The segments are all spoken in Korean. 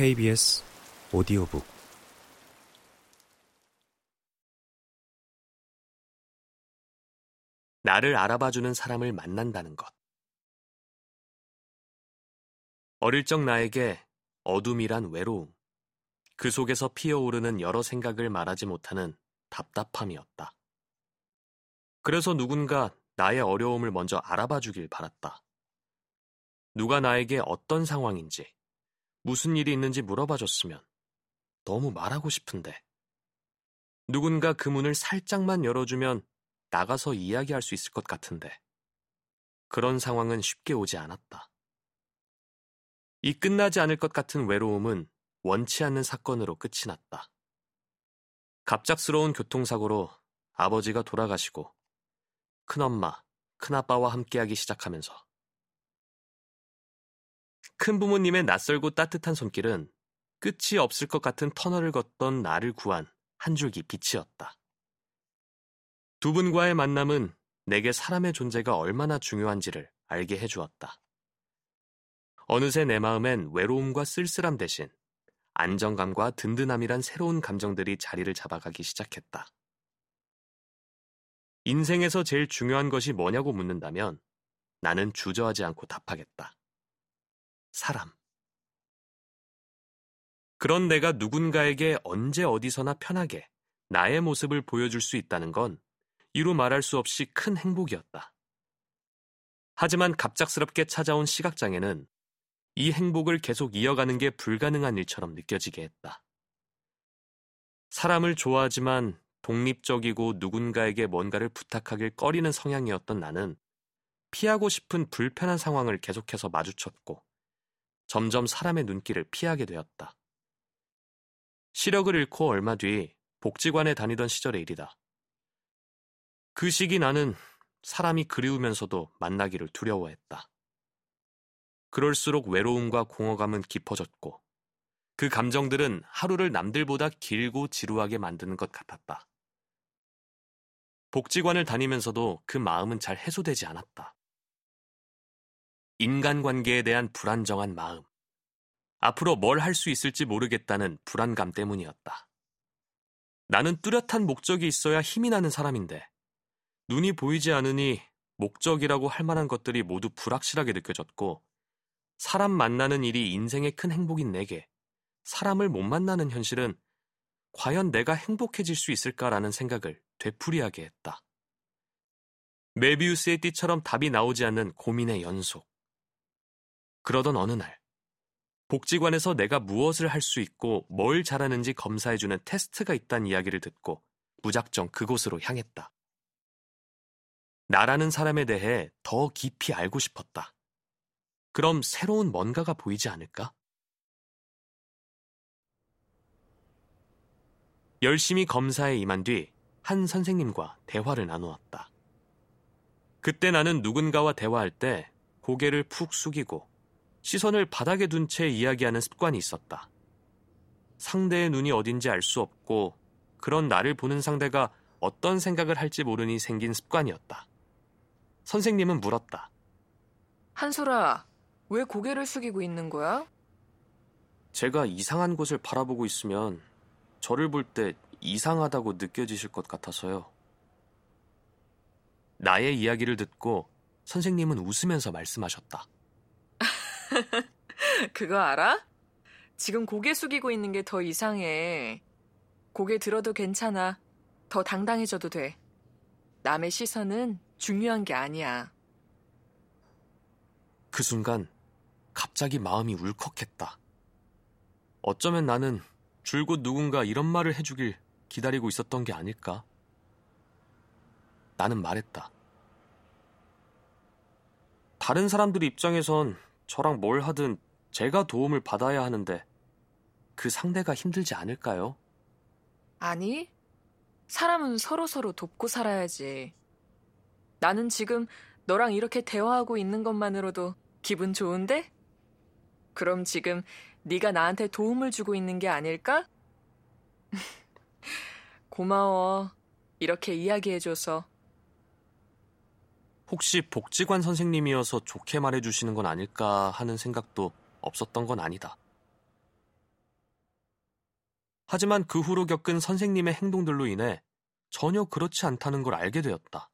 KBS 오디오북 나를 알아봐주는 사람을 만난다는 것. 어릴 적 나에게 어둠이란 외로움, 그 속에서 피어오르는 여러 생각을 말하지 못하는 답답함이었다. 그래서 누군가 나의 어려움을 먼저 알아봐 주길 바랐다. 누가 나에게 어떤 상황인지, 무슨 일이 있는지 물어봐 줬으면 너무 말하고 싶은데. 누군가 그 문을 살짝만 열어주면 나가서 이야기할 수 있을 것 같은데. 그런 상황은 쉽게 오지 않았다. 이 끝나지 않을 것 같은 외로움은 원치 않는 사건으로 끝이 났다. 갑작스러운 교통사고로 아버지가 돌아가시고 큰엄마, 큰아빠와 함께하기 시작하면서 큰 부모님의 낯설고 따뜻한 손길은 끝이 없을 것 같은 터널을 걷던 나를 구한 한 줄기 빛이었다. 두 분과의 만남은 내게 사람의 존재가 얼마나 중요한지를 알게 해주었다. 어느새 내 마음엔 외로움과 쓸쓸함 대신 안정감과 든든함이란 새로운 감정들이 자리를 잡아가기 시작했다. 인생에서 제일 중요한 것이 뭐냐고 묻는다면 나는 주저하지 않고 답하겠다. 사람. 그런 내가 누군가에게 언제 어디서나 편하게 나의 모습을 보여줄 수 있다는 건 이루 말할 수 없이 큰 행복이었다. 하지만 갑작스럽게 찾아온 시각장애는 이 행복을 계속 이어가는 게 불가능한 일처럼 느껴지게 했다. 사람을 좋아하지만 독립적이고 누군가에게 뭔가를 부탁하길 꺼리는 성향이었던 나는 피하고 싶은 불편한 상황을 계속해서 마주쳤고 점점 사람의 눈길을 피하게 되었다. 시력을 잃고 얼마 뒤 복지관에 다니던 시절의 일이다. 그 시기 나는 사람이 그리우면서도 만나기를 두려워했다. 그럴수록 외로움과 공허감은 깊어졌고 그 감정들은 하루를 남들보다 길고 지루하게 만드는 것 같았다. 복지관을 다니면서도 그 마음은 잘 해소되지 않았다. 인간관계에 대한 불안정한 마음. 앞으로 뭘 할 수 있을지 모르겠다는 불안감 때문이었다. 나는 뚜렷한 목적이 있어야 힘이 나는 사람인데, 눈이 보이지 않으니 목적이라고 할 만한 것들이 모두 불확실하게 느껴졌고, 사람 만나는 일이 인생의 큰 행복인 내게 사람을 못 만나는 현실은 과연 내가 행복해질 수 있을까라는 생각을 되풀이하게 했다. 메비우스의 띠처럼 답이 나오지 않는 고민의 연속. 그러던 어느 날, 복지관에서 내가 무엇을 할 수 있고 뭘 잘하는지 검사해주는 테스트가 있다는 이야기를 듣고 무작정 그곳으로 향했다. 나라는 사람에 대해 더 깊이 알고 싶었다. 그럼 새로운 뭔가가 보이지 않을까? 열심히 검사에 임한 뒤 한 선생님과 대화를 나누었다. 그때 나는 누군가와 대화할 때 고개를 푹 숙이고 시선을 바닥에 둔 채 이야기하는 습관이 있었다. 상대의 눈이 어딘지 알 수 없고 그런 나를 보는 상대가 어떤 생각을 할지 모르니 생긴 습관이었다. 선생님은 물었다. 한솔아, 왜 고개를 숙이고 있는 거야? 제가 이상한 곳을 바라보고 있으면 저를 볼 때 이상하다고 느껴지실 것 같아서요. 나의 이야기를 듣고 선생님은 웃으면서 말씀하셨다. 그거 알아? 지금 고개 숙이고 있는 게 더 이상해. 고개 들어도 괜찮아. 더 당당해져도 돼. 남의 시선은 중요한 게 아니야. 그 순간 갑자기 마음이 울컥했다. 어쩌면 나는 줄곧 누군가 이런 말을 해주길 기다리고 있었던 게 아닐까? 나는 말했다. 다른 사람들 입장에선 저랑 뭘 하든 제가 도움을 받아야 하는데 그 상대가 힘들지 않을까요? 아니, 사람은 서로 서로 돕고 살아야지. 나는 지금 너랑 이렇게 대화하고 있는 것만으로도 기분 좋은데? 그럼 지금 네가 나한테 도움을 주고 있는 게 아닐까? 고마워. 이렇게 이야기해줘서. 혹시 복지관 선생님이어서 좋게 말해주시는 건 아닐까 하는 생각도 없었던 건 아니다. 하지만 그 후로 겪은 선생님의 행동들로 인해 전혀 그렇지 않다는 걸 알게 되었다.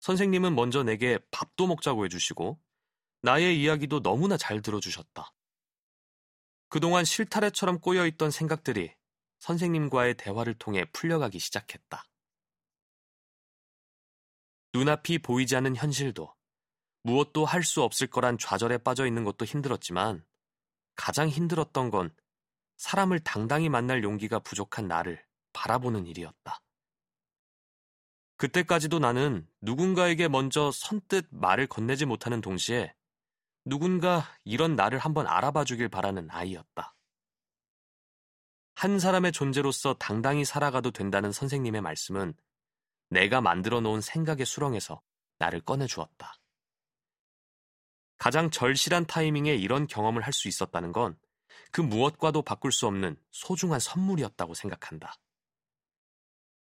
선생님은 먼저 내게 밥도 먹자고 해주시고 나의 이야기도 너무나 잘 들어주셨다. 그동안 실타래처럼 꼬여있던 생각들이 선생님과의 대화를 통해 풀려가기 시작했다. 눈앞이 보이지 않는 현실도 무엇도 할 수 없을 거란 좌절에 빠져 있는 것도 힘들었지만 가장 힘들었던 건 사람을 당당히 만날 용기가 부족한 나를 바라보는 일이었다. 그때까지도 나는 누군가에게 먼저 선뜻 말을 건네지 못하는 동시에 누군가 이런 나를 한번 알아봐 주길 바라는 아이였다. 한 사람의 존재로서 당당히 살아가도 된다는 선생님의 말씀은 내가 만들어 놓은 생각의 수렁에서 나를 꺼내 주었다. 가장 절실한 타이밍에 이런 경험을 할 수 있었다는 건 그 무엇과도 바꿀 수 없는 소중한 선물이었다고 생각한다.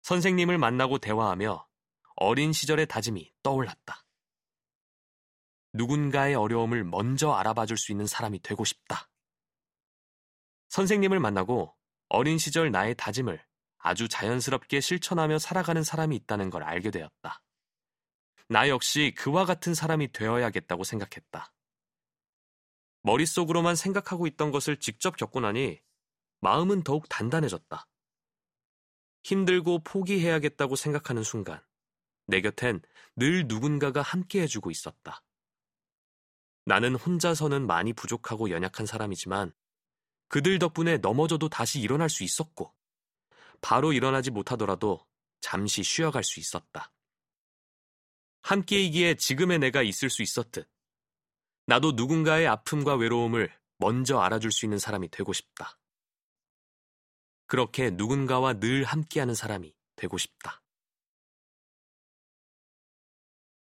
선생님을 만나고 대화하며 어린 시절의 다짐이 떠올랐다. 누군가의 어려움을 먼저 알아봐 줄 수 있는 사람이 되고 싶다. 선생님을 만나고 어린 시절 나의 다짐을 아주 자연스럽게 실천하며 살아가는 사람이 있다는 걸 알게 되었다. 나 역시 그와 같은 사람이 되어야겠다고 생각했다. 머릿속으로만 생각하고 있던 것을 직접 겪고 나니 마음은 더욱 단단해졌다. 힘들고 포기해야겠다고 생각하는 순간 내 곁엔 늘 누군가가 함께 해주고 있었다. 나는 혼자서는 많이 부족하고 연약한 사람이지만 그들 덕분에 넘어져도 다시 일어날 수 있었고 바로 일어나지 못하더라도 잠시 쉬어갈 수 있었다. 함께이기에 지금의 내가 있을 수 있었듯 나도 누군가의 아픔과 외로움을 먼저 알아줄 수 있는 사람이 되고 싶다. 그렇게 누군가와 늘 함께하는 사람이 되고 싶다.